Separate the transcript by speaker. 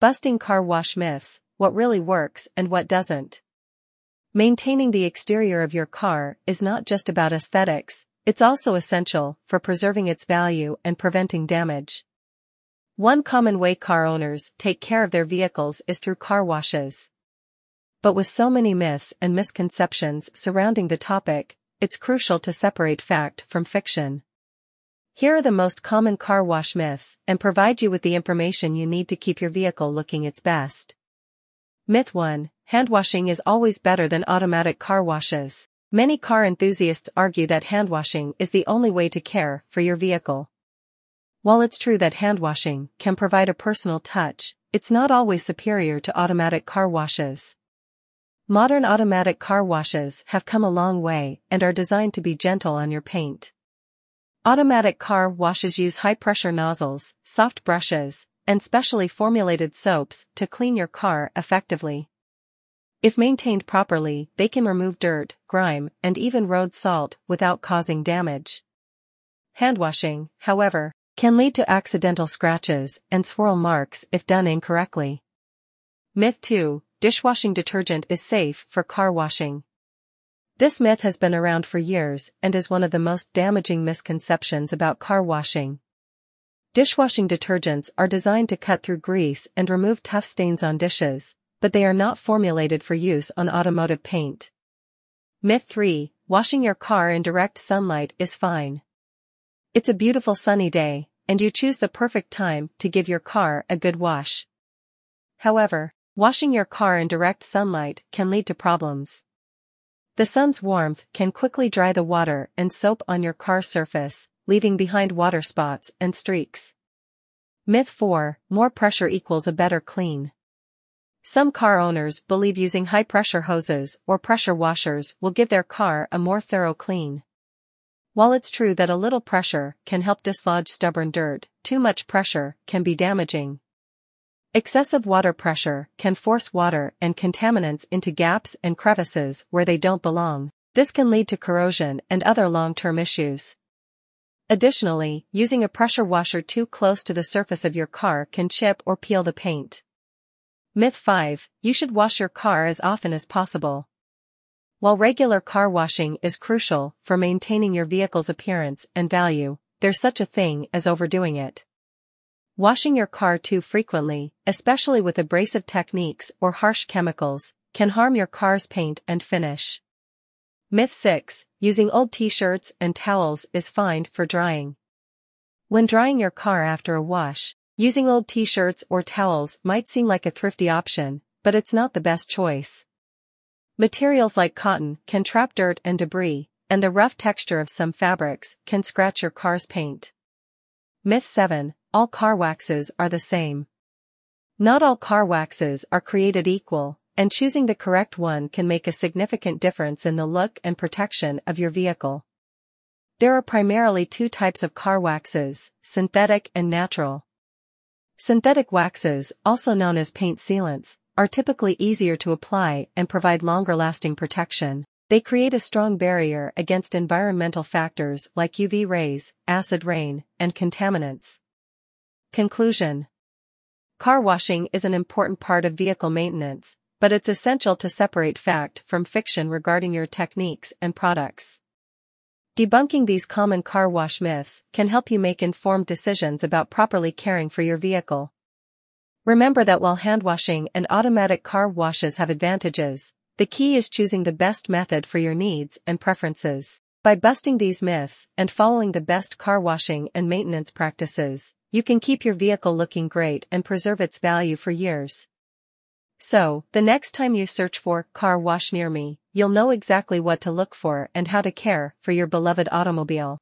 Speaker 1: Busting car wash myths, what really works and what doesn't. Maintaining the exterior of your car is not just about aesthetics, it's also essential for preserving its value and preventing damage. One common way car owners take care of their vehicles is through car washes. But with so many myths and misconceptions surrounding the topic, it's crucial to separate fact from fiction. Here are the most common car wash myths and provide you with the information you need to keep your vehicle looking its best. Myth 1. Hand washing is always better than automatic car washes. Many car enthusiasts argue that hand washing is the only way to care for your vehicle. While it's true that hand washing can provide a personal touch, it's not always superior to automatic car washes. Modern automatic car washes have come a long way and are designed to be gentle on your paint. Automatic car washes use high-pressure nozzles, soft brushes, and specially formulated soaps to clean your car effectively. If maintained properly, they can remove dirt, grime, and even road salt without causing damage. Hand washing, however, can lead to accidental scratches and swirl marks if done incorrectly. Myth 2. Dishwashing detergent is safe for car washing. This myth has been around for years and is one of the most damaging misconceptions about car washing. Dishwashing detergents are designed to cut through grease and remove tough stains on dishes, but they are not formulated for use on automotive paint. Myth 3. Washing your car in direct sunlight is fine. It's a beautiful sunny day, and you choose the perfect time to give your car a good wash. However, washing your car in direct sunlight can lead to problems. The sun's warmth can quickly dry the water and soap on your car surface, leaving behind water spots and streaks. Myth 4, more pressure equals a better clean. Some car owners believe using high-pressure hoses or pressure washers will give their car a more thorough clean. While it's true that a little pressure can help dislodge stubborn dirt, too much pressure can be damaging. Excessive water pressure can force water and contaminants into gaps and crevices where they don't belong. This can lead to corrosion and other long-term issues. Additionally, using a pressure washer too close to the surface of your car can chip or peel the paint. Myth 5. You should wash your car as often as possible. While regular car washing is crucial for maintaining your vehicle's appearance and value, there's such a thing as overdoing it. Washing your car too frequently, especially with abrasive techniques or harsh chemicals, can harm your car's paint and finish. Myth 6. Using old t-shirts and towels is fine for drying. When drying your car after a wash, using old t-shirts or towels might seem like a thrifty option, but it's not the best choice. Materials like cotton can trap dirt and debris, and the rough texture of some fabrics can scratch your car's paint. Myth 7. All car waxes are the same. Not all car waxes are created equal, and choosing the correct one can make a significant difference in the look and protection of your vehicle. There are primarily two types of car waxes, synthetic and natural. Synthetic waxes, also known as paint sealants, are typically easier to apply and provide longer-lasting protection. They create a strong barrier against environmental factors like UV rays, acid rain, and contaminants. Conclusion Car washing is an important part of vehicle maintenance, but it's essential to separate fact from fiction regarding your techniques and products. Debunking these common car wash myths can help you make informed decisions about properly caring for your vehicle. Remember that while hand washing and automatic car washes have advantages, the key is choosing the best method for your needs and preferences. By busting these myths and following the best car washing and maintenance practices, you can keep your vehicle looking great and preserve its value for years. So, the next time you search for car wash near me, you'll know exactly what to look for and how to care for your beloved automobile.